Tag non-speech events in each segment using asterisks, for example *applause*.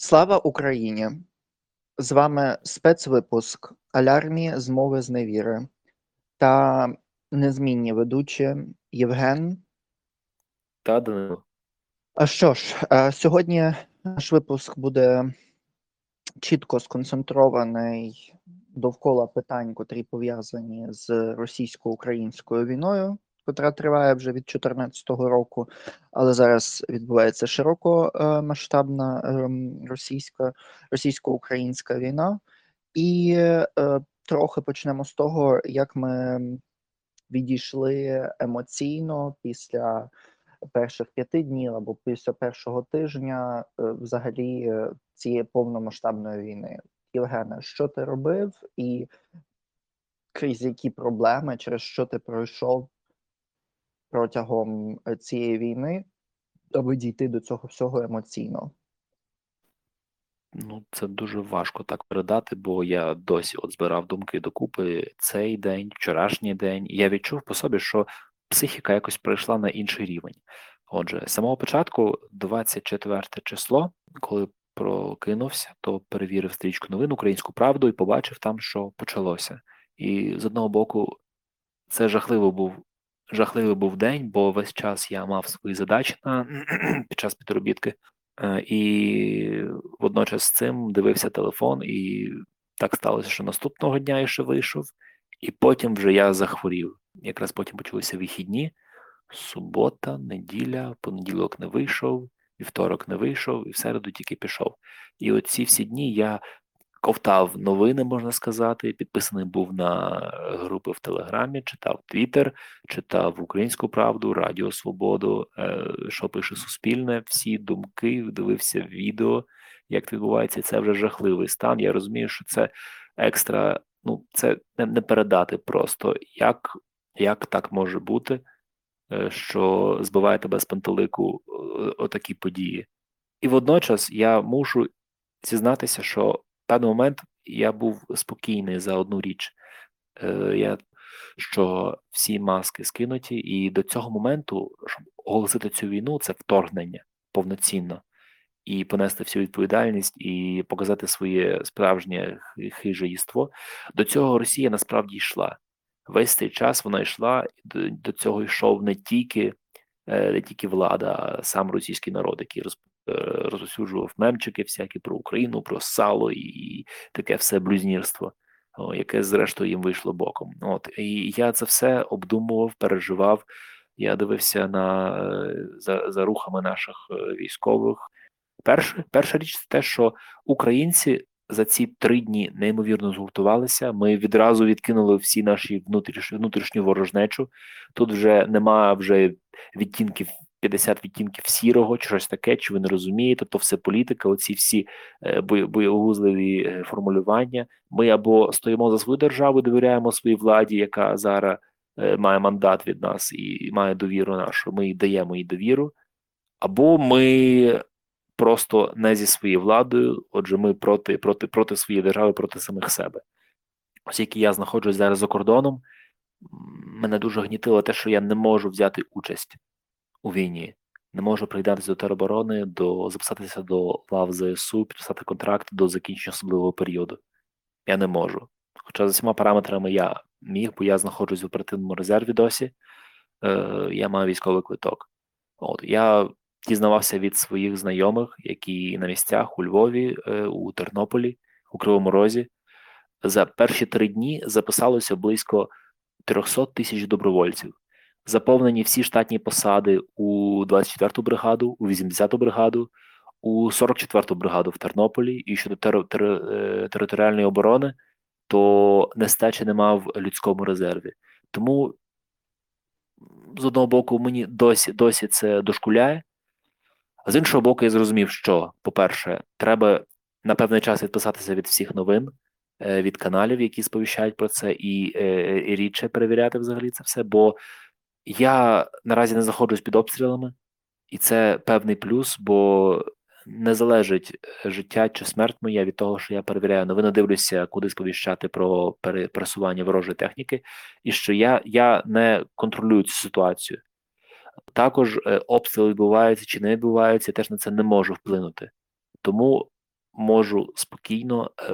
Слава Україні! З вами спецвипуск Алярмі з мови зневіри та незмінні ведучі Євген. Та Данило. А що ж, е, сьогодні наш випуск буде чітко сконцентрований довкола питань, котрі пов'язані з російсько-українською війною, котра триває вже від 2014 року, але зараз відбувається широкомасштабна ем, російська російсько-українська війна, і е, трохи почнемо з того, як ми відійшли емоційно після перших п'яти днів або після першого тижня, е, взагалі е, цієї повномасштабної війни. Євгене, що ти робив, і крізь які проблеми, через що ти пройшов протягом е, цієї війни, аби дійти до цього всього емоційно? Ну, це дуже важко так передати, бо я досі от збирав думки докупи цей день, вчорашній день, і я відчув по собі, що психіка якось прийшла на інший рівень. Отже, з самого початку, 24 число, коли прокинувся, то перевірив стрічку новин Українську правду і побачив там, що почалося. І з одного боку, це жахливо був жахливий був день, бо весь час я мав свої задачі на *clears throat* під час підробітки, е, і водночас з цим дивився телефон, і так сталося, що наступного дня я ще вийшов, і потім вже я захворів. Якраз потім почалися вихідні. Субота, неділя, понеділок не вийшов, вівторок не вийшов, і в середу тільки пішов. І оці всі дні я ковтав новини, можна сказати, підписаний був на групи в Телеграмі, читав Твіттер, читав Українську Правду, Радіо Свободу, е, що пише Суспільне, всі думки, дивився відео, як це відбувається. Це вже жахливий стан. Я розумію, що це екстра, ну це не передати просто, як, як так може бути. Е, що збиває тебе з пантелику е, отакі події. І водночас я мушу зізнатися, що певний момент я був спокійний за одну річ, е, я, що всі маски скинуті, і до цього моменту, щоб оголосити цю війну, це вторгнення повноцінно. І понести всю відповідальність і показати своє справжнє хижеїство. До цього Росія насправді йшла весь цей час вона йшла до цього йшов не тільки е, не тільки влада, а сам російський народ, який е, мемчики всякі про Україну, про сало і таке все блюзнірство, яке зрештою їм вийшло боком. От і я це все обдумував, переживав. Я дивився на е, за, за рухами наших військових. Перше, перша річ це те, що українці за ці три дні неймовірно згуртувалися. Ми відразу відкинули всі наші внутрішні внутрішню ворожнечу. Тут вже немає вже відтінків. 50 відтінків сірого, чи щось таке, чи ви не розумієте, то все політика, оці всі е, боєгузливі е, формулювання. Ми або стоїмо за свою державу, довіряємо своїй владі, яка зараз е, має мандат від нас і має довіру нашу. Ми даємо їй довіру, або ми просто не зі своєю владою. Отже, ми проти проти, проти своєї держави, проти самих себе. Оскільки я знаходжусь зараз за кордоном, мене дуже гнітило те, що я не можу взяти участь у війні, не можу приєднатися до тероборони, до записатися до лав ЗСУ, підписати контракт до закінчення особливого періоду. Я не можу. Хоча за всіма параметрами я міг, бо я знаходжусь в оперативному резерві досі, е, я маю військовий квиток. От я дізнавався від своїх знайомих, які на місцях у Львові, е, у Тернополі, у Кривому Розі. За перші три дні записалося близько 300 тисяч добровольців. Заповнені всі штатні посади у 24-ту бригаду, у 80-ту бригаду, у 44-ту бригаду в Тернополі і щодо тер тер е, територіальної оборони, то нестачі нема в людському резерві. Тому з одного боку, мені досі досі це дошкуляє, А з іншого боку, я зрозумів, що, по-перше, треба на певний час відписатися від всіх новин, е, від каналів, які сповіщають про це, і, е, і рідше перевіряти взагалі це все. Бо я наразі не знаходжусь під обстрілами, і це певний плюс, бо не залежить е, життя чи смерть моя від того, що я перевіряю новини, дивлюся, куди сповіщати про пересування ворожої техніки, і що я, я не контролюю цю ситуацію. Також е, обстріли відбуваються чи не відбуваються, я теж на це не можу вплинути. Тому можу спокійно е,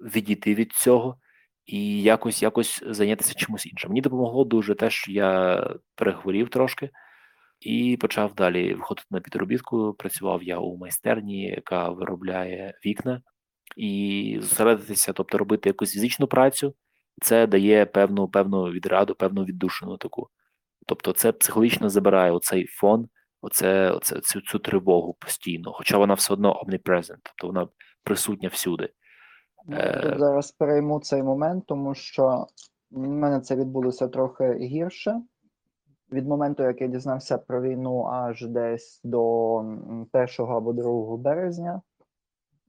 відійти від цього і якось якось зайнятися чимось іншим. Мені допомогло дуже те, що я перехворів трошки і почав далі виходити на підробітку. Працював я у майстерні, яка виробляє вікна, і зосередитися, тобто робити якусь фізичну працю, це дає певну певну відраду, певну віддушину таку. Тобто, це психологічно забирає оцей фон, оце, оце цю, цю тривогу постійно, хоча вона все одно omnipresent, тобто вона присутня всюди. Ну, Е. тут зараз перейму цей момент, тому що в мене це відбулося трохи гірше. Від моменту, як я дізнався про війну аж десь до м, 1 або 2 березня,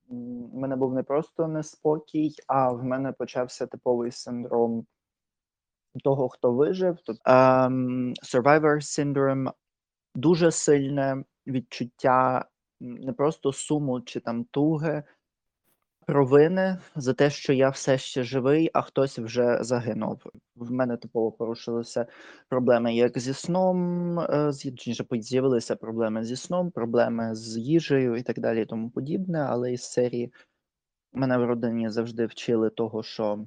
в мене був не просто неспокій, а в мене почався типовий синдром того, хто вижив. Тут ем, Survivor Syndrome дуже сильне відчуття не просто суму чи там туги, провини за те, що я все ще живий, а хтось вже загинув. В мене типово порушилися проблеми як зі сном, е, з- точніше, по- з'явилися проблеми зі сном, проблеми з їжею і так далі, і тому подібне. Але із серії мене в родині завжди вчили того, що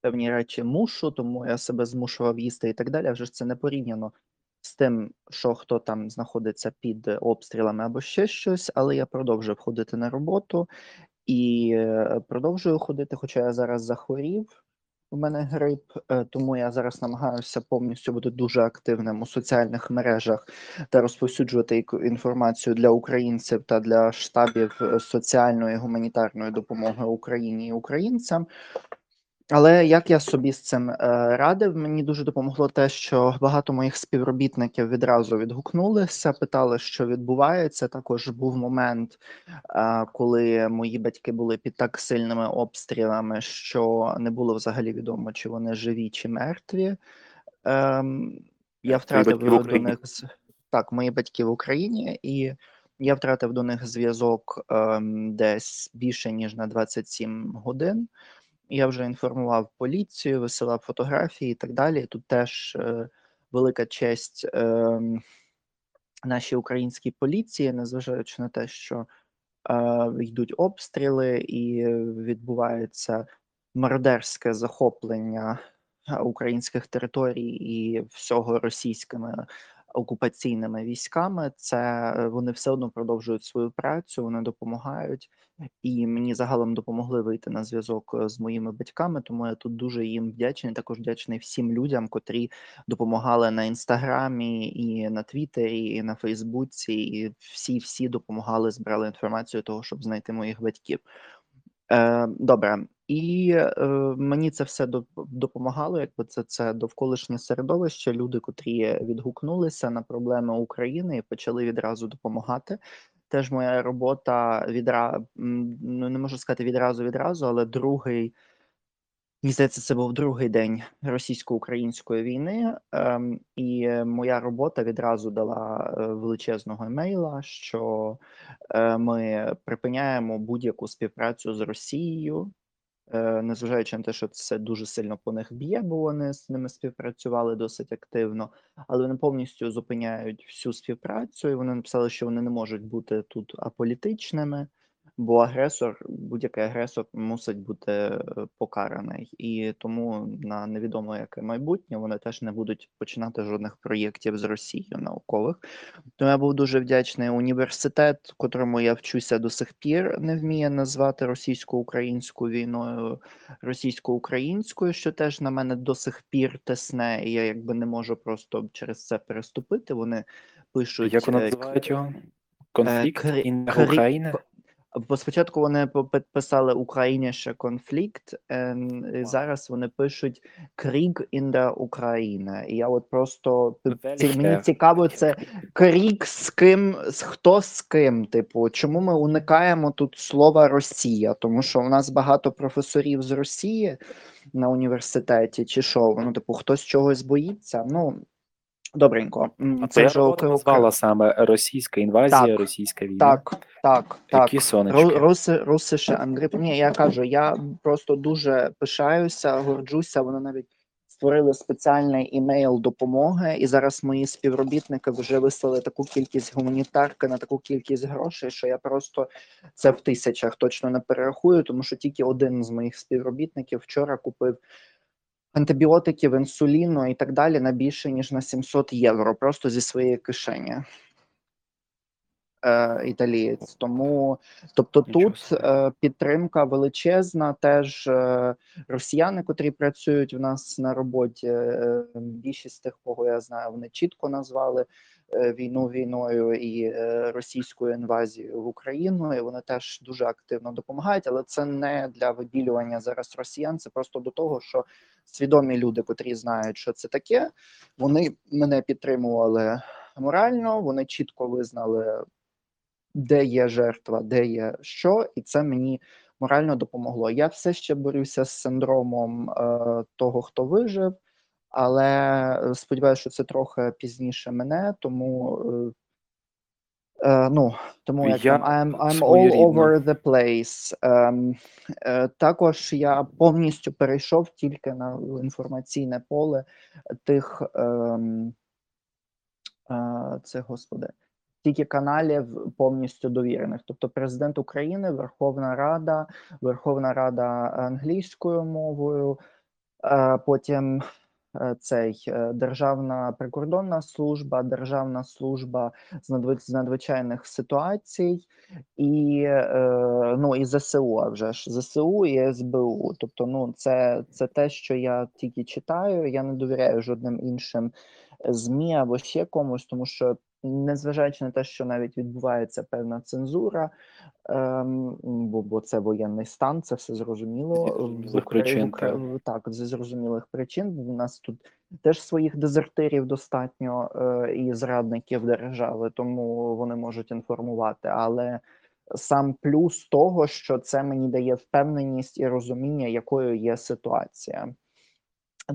певні речі мушу, тому я себе змушував їсти і так далі. Вже ж це не порівняно з тим, що хто там знаходиться під обстрілами або ще щось, але я продовжив ходити на роботу і е, продовжую ходити, хоча я зараз захворів. У мене грип, е, тому я зараз намагаюся повністю бути дуже активним у соціальних мережах та розповсюджувати інформацію для українців та для штабів соціальної соціальної гуманітарної допомоги Україні і українцям. Але як я собі з цим е, радив, мені дуже допомогло те, що багато моїх співробітників відразу відгукнулися, питали, що відбувається. Також був момент, е, коли мої батьки були під так сильними обстрілами, що не було взагалі відомо, чи вони живі, чи мертві. Ем, я втратив до них так, мої батьки в Україні, і я втратив до них зв'язок ем, десь більше ніж на 27 годин. Я вже інформував поліцію, висилав фотографії і так далі. Тут теж е, велика честь е, нашій українській поліції, незважаючи на те, що е, йдуть обстріли і відбувається мародерське захоплення е, українських територій і всього російськими окупаційними військами. Це е, вони все одно продовжують свою працю, вони допомагають. І мені загалом допомогли вийти на зв'язок е, з моїми батьками, тому я тут дуже їм вдячний. Також вдячний всім людям, котрі допомагали на інстаграмі, і на Твіттері, і на Фейсбуці. І всі всі допомагали, збирали інформацію того, щоб знайти моїх батьків. Е, добре, і е, мені це все доп- допомагало. Якби це це довколишнє середовище, люди, котрі відгукнулися на проблеми України і почали відразу допомагати. Теж моя робота відра... ну не можу сказати відразу відразу, але другий, мені здається, це був другий день російсько-української війни, ем, і моя робота відразу дала е, величезного емейла, що е, ми припиняємо будь-яку співпрацю з Росією. Е, незважаючи на те, що це дуже сильно по них б'є, бо вони з ними співпрацювали досить активно, але вони повністю зупиняють всю співпрацю, і вони написали, що вони не можуть бути тут аполітичними, бо агресор, будь-який агресор мусить бути е, покараний, і тому на невідомо яке майбутнє вони теж не будуть починати жодних проєктів з Росією наукових. Тому я був дуже вдячний університет, котрому я вчуся до сих пір, не вміє назвати російсько-українську війною російсько-українською, що теж на мене до сих пір тесне, і я якби не можу просто через це переступити. Вони пишуть Як е, називають його? Конфлікт крі- спочатку вони підписали Україні ще конфлікт, і Вау. зараз вони пишуть in the Україна. І я от просто ці, мені цікаво, це крік з ким, з хто з ким. Типу, чому ми уникаємо тут слова Росія? Тому що у нас багато професорів з Росії на університеті, чи що? Ну, типу, хтось чогось боїться. Ну добренько. А твоя робота окре- саме російська інвазія, Так, російська війна. Так, так, так. Які сонечки. Ру- Руси, русише Андрій. Ні, я кажу, я просто дуже пишаюся, горджуся. Воно навіть створили спеціальний імейл допомоги, і зараз мої співробітники вже вислали таку кількість гуманітарки на таку кількість грошей, що я просто це в тисячах точно не перерахую, тому що тільки один з моїх співробітників вчора купив антибіотиків, інсуліну і так далі на більше ніж на 700 євро, просто зі своєї кишені. Е, італієць. Тому, тобто, Нічого тут е, підтримка величезна. Теж е, росіяни, котрі працюють в нас на роботі. Більшість тих, кого я знаю, вони чітко назвали війну війною і російською інвазією в Україну. І вони теж дуже активно допомагають, але це не для вибілювання зараз росіян. Це просто до того, що свідомі люди, котрі знають, що це таке, вони мене підтримували морально. Вони чітко визнали де є жертва, де є що, і це мені морально допомогло. Я все ще борюся з синдромом е, того, хто вижив, але е, сподіваюся, що це трохи пізніше мене, тому. Е, е, ну, тому як Я там, I'm, I'm all over the place. Ем, е, також я повністю перейшов тільки на інформаційне поле тих ем, е, це господи, тільки каналів повністю довірених. Тобто президент України, Верховна Рада, Верховна Рада англійською мовою, е, потім е, цей е, Державна прикордонна служба, Державна служба з надзвичайних ситуацій, і ну і ЗСУ, а вже ж ЗСУ і СБУ. Тобто, ну це, це те, що я тільки читаю. Я не довіряю жодним іншим ЗМІ або ще комусь, тому що незважаючи на те, що навіть відбувається певна цензура, ем, бо, бо це воєнний стан, це все зрозуміло. В зрозумілих Украї- причин, в Так, зі зрозумілих причин. У нас тут теж своїх дезертирів достатньо е, і зрадників держави, тому вони можуть інформувати. Але сам плюс того, що це мені дає впевненість і розуміння, якою є ситуація.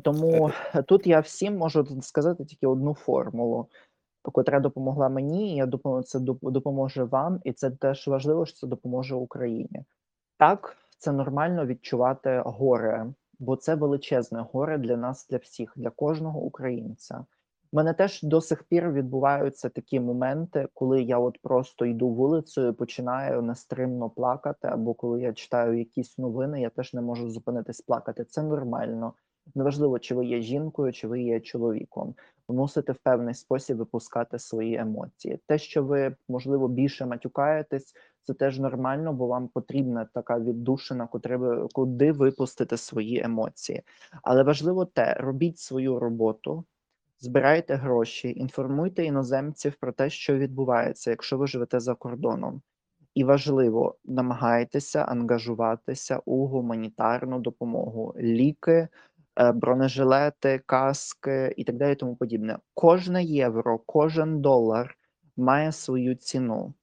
Тому тут я всім можу сказати тільки одну формулу, котра допомогла мені. і Я думаю, це доп- допоможе вам, і це теж важливо, що це допоможе Україні. Так, це нормально відчувати горе, бо це величезне горе для нас, для всіх, для кожного українця. У мене теж до сих пір відбуваються такі моменти, коли я от просто йду вулицею, починаю нестримно плакати, або коли я читаю якісь новини, я теж не можу зупинитись плакати. Це нормально. Неважливо, чи ви є жінкою, чи ви є чоловіком. Мусите в певний спосіб випускати свої емоції. Те, що ви можливо більше матюкаєтесь, це теж нормально, бо вам потрібна така віддушина, куди ви куди випустити свої емоції. Але важливо те, робіть свою роботу, збирайте гроші, інформуйте іноземців про те, що відбувається, якщо ви живете за кордоном. І важливо, намагайтеся ангажуватися у гуманітарну допомогу, ліки, бронежилети, каски і так далі. Тому подібне. Кожне євро, кожен долар має свою ціну.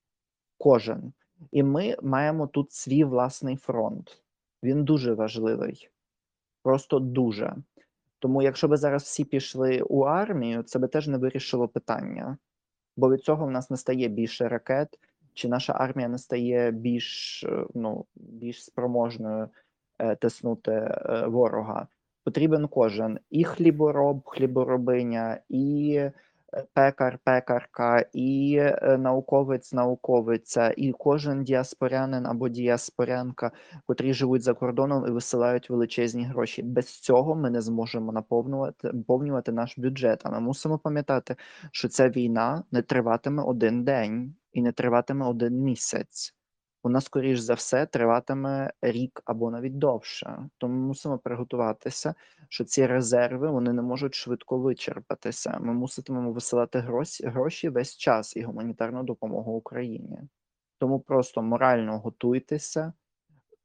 Кожен. І ми маємо тут свій власний фронт. Він дуже важливий, просто дуже. Тому, якщо би зараз всі пішли у армію, це би теж не вирішило питання, бо від цього в нас не стає більше ракет, чи наша армія не стає більш е, ну, більш спроможною е, тиснути е, ворога. Потрібен кожен і хлібороб, хліборобиня, і е, пекар, пекарка, і е, науковець, науковиця, і кожен діаспорянин або діаспорянка, котрі живуть за кордоном і висилають величезні гроші. Без цього ми не зможемо наповнювати наповнювати наш бюджет. А ми мусимо пам'ятати, що ця війна не триватиме один день і не триватиме один місяць. Вона, скоріш за все, триватиме рік або навіть довше. Тому мусимо приготуватися, що ці резерви вони не можуть швидко вичерпатися. Ми муситимемо висилати гроші, весь час і гуманітарну допомогу Україні. Тому просто морально готуйтеся,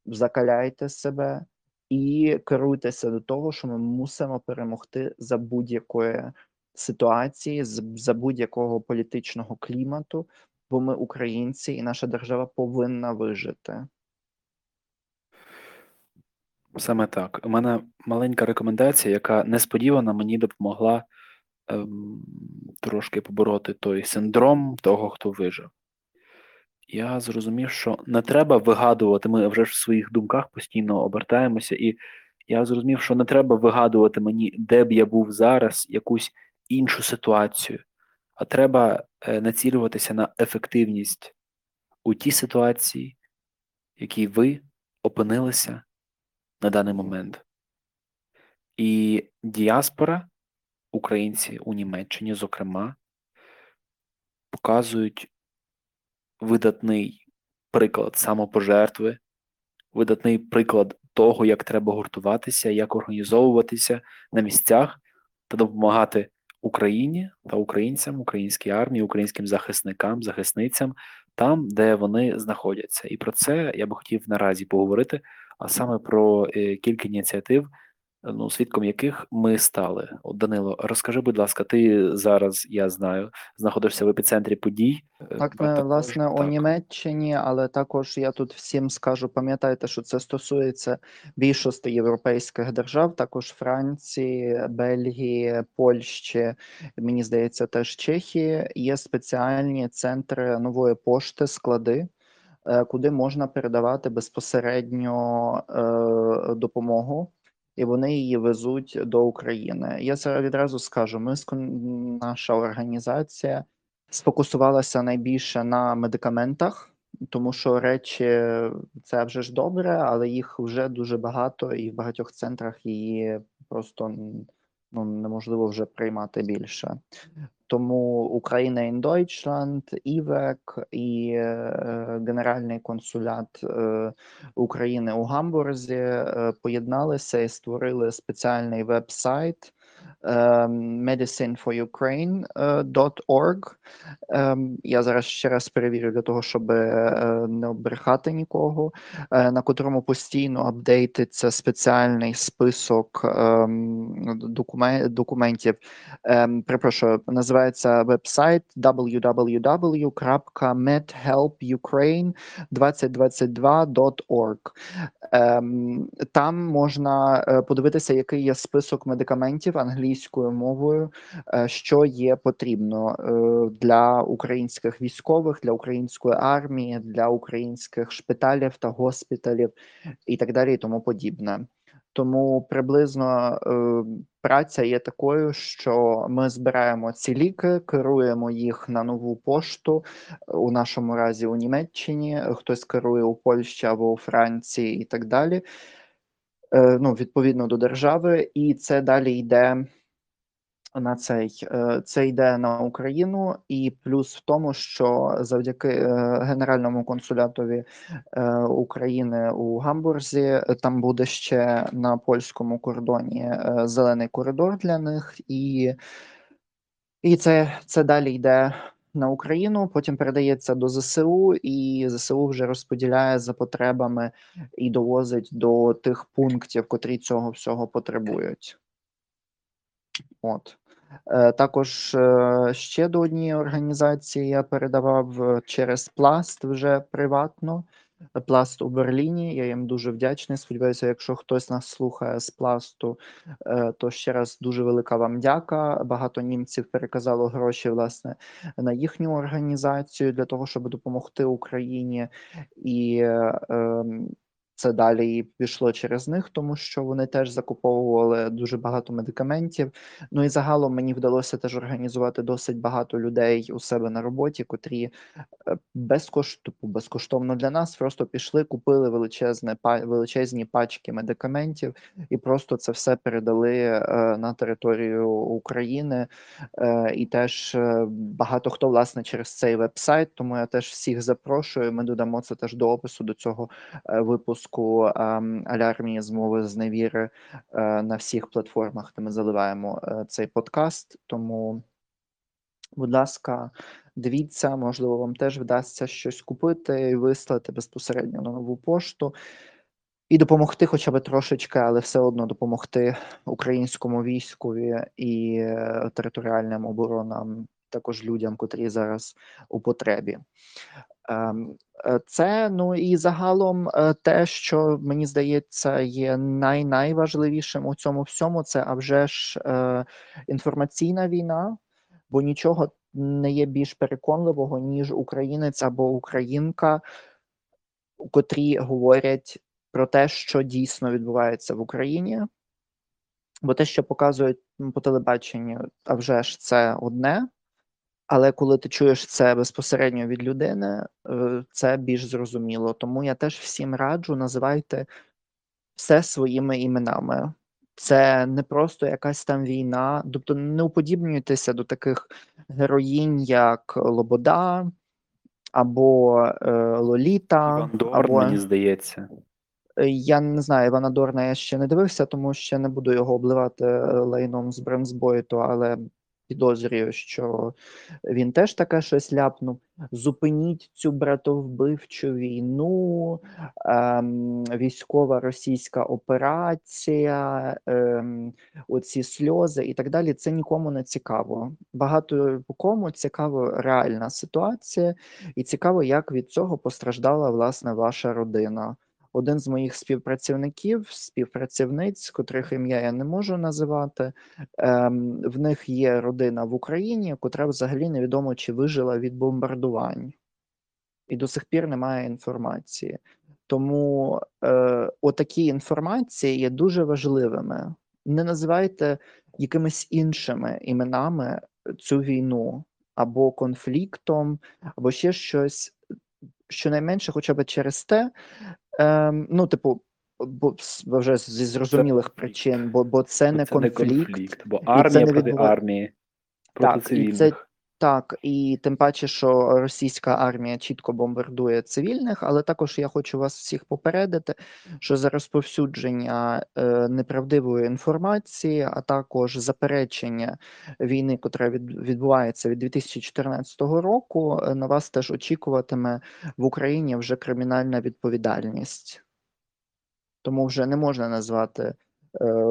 закаляйте себе і керуйтеся до того, що ми мусимо перемогти за будь-якої ситуації, за будь-якого політичного клімату, бо ми українці, і наша держава повинна вижити. Саме так. У мене маленька рекомендація, яка несподівано мені допомогла ем, трошки побороти той синдром того, хто вижив. Я зрозумів, що не треба вигадувати, ми вже в своїх думках постійно обертаємося, і я зрозумів, що не треба вигадувати мені, де б я був зараз, якусь іншу ситуацію, а треба е, націлюватися на ефективність у тій ситуації, в якій ви опинилися на даний момент. І діаспора, українці у Німеччині, зокрема, показують видатний приклад самопожертви, видатний приклад того, як треба гуртуватися, як організовуватися на місцях та допомагати Україні та українцям, українській армії, українським захисникам, захисницям там, де вони знаходяться. І про це я би хотів наразі поговорити, а саме про е, кілька ініціатив, ну, свідком яких ми стали. От Данило, розкажи, будь ласка, ти зараз, я знаю, знаходишся в епіцентрі подій. е, Так, не, також- власне, у. Німеччині, але також я тут всім скажу, пам'ятайте, що це стосується більшості європейських держав, також Франції, Бельгії, Польщі, мені здається, теж Чехії. Є спеціальні центри нової пошти, склади, е, куди можна передавати безпосередньо е, допомогу. І вони її везуть до України. Я зараз відразу скажу: ми наша організація сфокусувалася найбільше на медикаментах, тому що речі це вже ж добре, але їх вже дуже багато, і в багатьох центрах її просто ну, неможливо вже приймати більше. Тому Україна in Deutschland, ІВЕК і е, Генеральний консулят е, України у Гамбурзі е, поєдналися і створили спеціальний веб-сайт е, medicineforukraine.org. Ем, Я зараз ще раз перевірю для того, щоб е, не обрехати нікого, е, на котрому постійно апдейтиться спеціальний список ем, докумен- документів. Ем, Перепрошую, називається веб-сайт www.medhelpukraine2022.org. Ем, Там можна е, подивитися, який є список медикаментів англійською мовою, е, що є потрібно е, для українських військових, для української армії, для українських шпиталів та госпіталів і так далі, і тому подібне. Тому приблизно е, праця є такою, що ми збираємо ці ліки, керуємо їх на нову пошту, у нашому разі у Німеччині, хтось керує у Польщі або у Франції і так далі. Е, ну, відповідно до держави, і це далі йде на цей е, це йде на Україну, і плюс в тому, що завдяки е, Генеральному консулятові України у Гамбурзі там буде ще на польському кордоні зелений коридор для них, і, і це, це далі йде. На Україну потім передається до ЗСУ, і ЗСУ вже розподіляє за потребами і довозить до тих пунктів, котрі цього всього потребують. От. Е, Також е, ще до однієї організації я передавав е, через пласт вже приватно. Пласт у Берліні. Я їм дуже вдячний. Сподіваюся, якщо хтось нас слухає з пласту, е, то ще раз дуже велика вам дяка. Багато німців переказало гроші власне на їхню організацію для того, щоб допомогти Україні, і е, ем, це далі і пішло через них, тому що вони теж закуповували дуже багато медикаментів. Ну і загалом мені вдалося теж організувати досить багато людей у себе на роботі, котрі е, безкоштовно, безкоштовно для нас просто пішли, купили величезне величезні пачки медикаментів і просто це все передали е, на територію України. Е, і теж багато хто власне через цей веб-сайт. Тому я теж всіх запрошую. Ми додамо це теж до опису до цього е, випуску ем, алярмії змови з невіри е, на всіх платформах, де ми заливаємо е, цей подкаст. Тому, будь ласка, дивіться, можливо, вам теж вдасться щось купити і вислати безпосередньо на нову пошту. І допомогти хоча б трошечки, але все одно допомогти українському військові і е, територіальним оборонам, також людям, котрі зараз у потребі. Е, Це ну і загалом е, те, що мені здається, є най найважливішим у цьому всьому, це а вже ж е, інформаційна війна, бо нічого не є більш переконливого, ніж українець або українка, котрі говорять про те, що дійсно відбувається в Україні. Бо те, що показують по телебаченню, а вже ж це одне. Але коли ти чуєш це безпосередньо від людини, е, це більш зрозуміло. Тому я теж всім раджу називайте все своїми іменами. Це не просто якась там війна, тобто не уподібнюйтеся до таких героїнь, як Лобода або е, Лоліта. Іван Дорн, або... мені здається. Е, я не знаю, Івана Дорна я ще не дивився, тому ще не буду його обливати е, лайном з Бренсбойту, але підозрюю, що він теж таке щось ляпнув. Зупиніть цю братовбивчу війну, ем, військова російська операція, ем, оці сльози і так далі. Це нікому не цікаво. Багато кому цікаво реальна ситуація, і цікаво, як від цього постраждала власне ваша родина один з моїх співпрацівників, співпрацівниць, котрих ім'я я не можу називати, ем, в них є родина в Україні, котра взагалі невідомо чи вижила від бомбардувань, і до сих пір немає інформації. Тому е, отакі інформації є дуже важливими. Не називайте якимись іншими іменами цю війну або конфліктом, або ще щось. Щонайменше, хоча б через те, Ем, Ну, типу, бо вже зі зрозумілих це причин, бо бо це бо не це конфлікт, не конфлікт, бо армія проти армії, проти так, цивільних. І це, так, і тим паче, що російська армія чітко бомбардує цивільних, але також я хочу вас всіх попередити, що за розповсюдження е, неправдивої інформації, а також заперечення війни, котра від, відбувається від 2014 року, е, на вас теж очікуватиме в Україні вже кримінальна відповідальність. Тому вже не можна назвати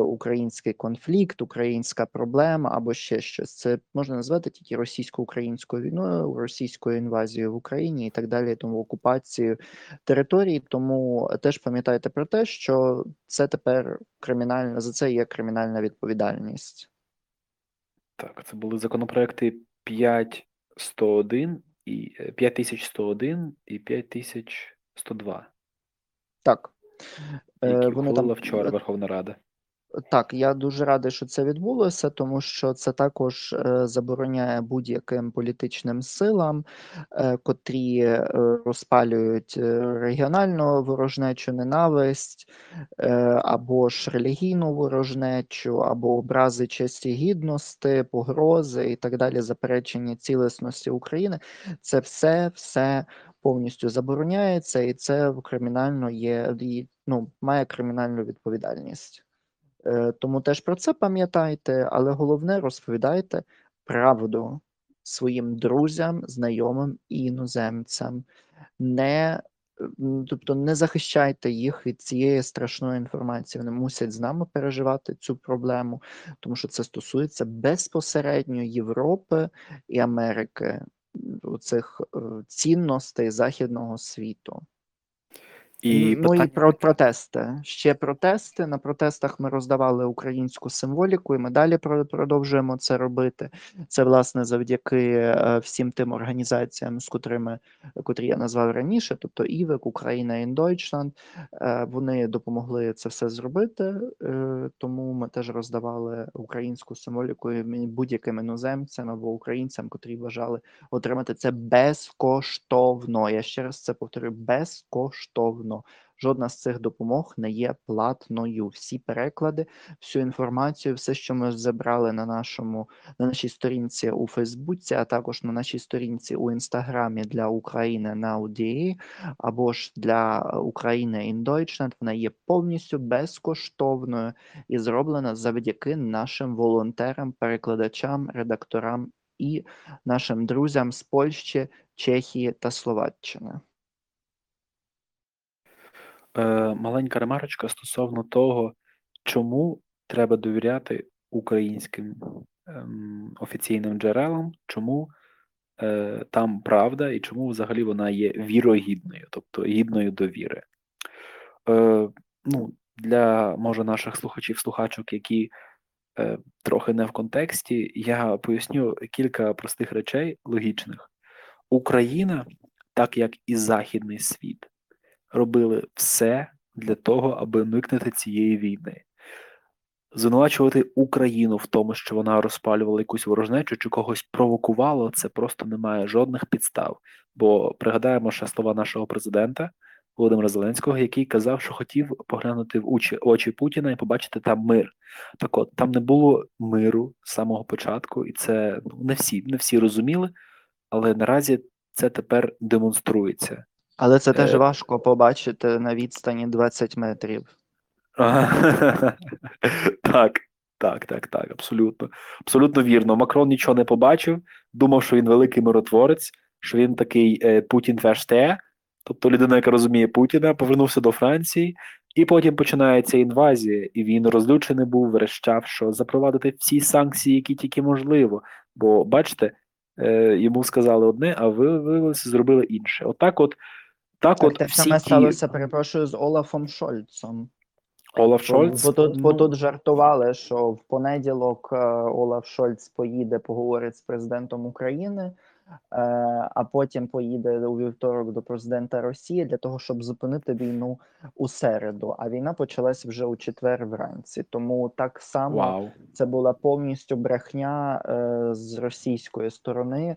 український конфлікт, українська проблема або ще щось. Це можна назвати тільки російсько-українською війною, російською інвазією в Україні і так далі, тому окупацією території. Тому теж пам'ятайте про те, що це тепер кримінальна за це є кримінальна відповідальність. Так, це були законопроекти 5101 і 5101 і 5102. Так. Які е, Вони ухвалила там вчора Верховна Рада. Так, я дуже радий, що це відбулося, тому що це також е, забороняє будь-яким політичним силам, е, котрі е, розпалюють регіональну ворожнечу, ненависть, або ж релігійну ворожнечу, або образи честі гідності, погрози і так далі, заперечення цілісності України. Це все все повністю забороняється, і це кримінально є ну, має кримінальну відповідальність. Е, тому теж про це пам'ятайте, але головне розповідайте правду своїм друзям, знайомим і іноземцям. Не Тобто не захищайте їх від цієї страшної інформації. Вони мусять з нами переживати цю проблему, тому що це стосується безпосередньо Європи і Америки, цих е, цінностей західного світу. І ну питання... і про протести. Ще протести. На протестах ми роздавали українську символіку, і ми далі продовжуємо це робити. Це власне завдяки е, всім тим організаціям, з котрими котрі я назвав раніше, тобто ІВЕК, Україна і Deutschland, е, Вони допомогли це все зробити, е, тому ми теж роздавали українську символіку будь-яким іноземцям або українцям, котрі бажали отримати це безкоштовно. Я ще раз це повторюю, безкоштовно платно. Жодна з цих допомог не є платною. Всі переклади, всю інформацію, все, що ми забрали на нашому на нашій сторінці у Фейсбуці, а також на нашій сторінці у інстаграмі для України на UDA, або ж для України in Deutschland, вона є повністю безкоштовною і зроблена завдяки нашим волонтерам, перекладачам, редакторам і нашим друзям з Польщі, Чехії та Словаччини. Е, маленька ремарочка стосовно того, чому треба довіряти українським ем, офіційним джерелам, чому е, там правда і чому взагалі вона є вірогідною, тобто гідною довіри. Е, ну, Для може наших слухачів-слухачок, які трохи не в контексті, я поясню кілька простих речей логічних. Україна, так як і Західний світ робили все для того, аби уникнути цієї війни. Звинувачувати Україну в тому, що вона розпалювала якусь ворожнечу чи когось провокувала, це просто не має жодних підстав. Бо пригадаємо ще слова нашого президента Володимира Зеленського, який казав, що хотів поглянути в очі, очі Путіна і побачити там мир. Так от там не було миру з самого початку, і це ну, не всі, не всі розуміли, але наразі це тепер демонструється. Але це теж Е. важко побачити на відстані 20 метрів. *laughs* Так, так, так, так, абсолютно. Абсолютно вірно. Макрон нічого не побачив, думав, що він великий миротворець, що він такий е, Путін феште, тобто людина, яка розуміє Путіна, повернувся до Франції, і потім починається інвазія, і він розлючений був, верещав, що запровадити всі санкції, які тільки можливо. Бо, бачите, е, йому сказали одне, а ви виявилося, зробили інше. Отак, от, так, Так, от те всі саме ті... сталося, перепрошую, з Олафом Шольцом. Олаф Шольц. бо, тут, бо ну, тут жартували, що в понеділок е, Олаф Шольц поїде, поговорить з президентом України, е, а потім поїде у вівторок до президента Росії для того, щоб зупинити війну у середу. А війна почалась вже у четвер вранці. Тому так само Вау. це була повністю брехня е, з російської сторони.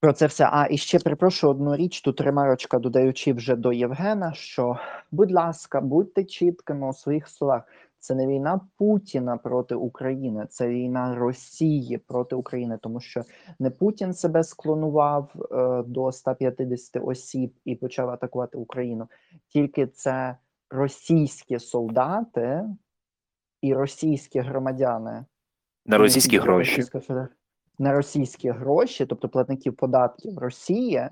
Про це все. А і ще перепрошую одну річ. Тут ремарочка додаючи вже до Євгена, що будь ласка, будьте чіткими у своїх словах. Це не війна Путіна проти України, це війна Росії проти України, тому що не Путін себе склонував е, до 150 осіб і почав атакувати Україну, тільки це російські солдати і російські громадяни На російські гроші. Федер- на російські гроші, тобто платників податків Росії,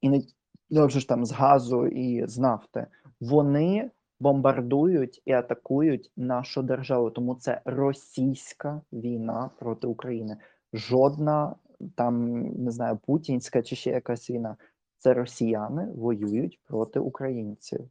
і не ну, вже ж там з газу і з нафти, вони бомбардують і атакують нашу державу. Тому це російська війна проти України. Жодна там не знаю, путінська чи ще якась війна. Це росіяни воюють проти українців.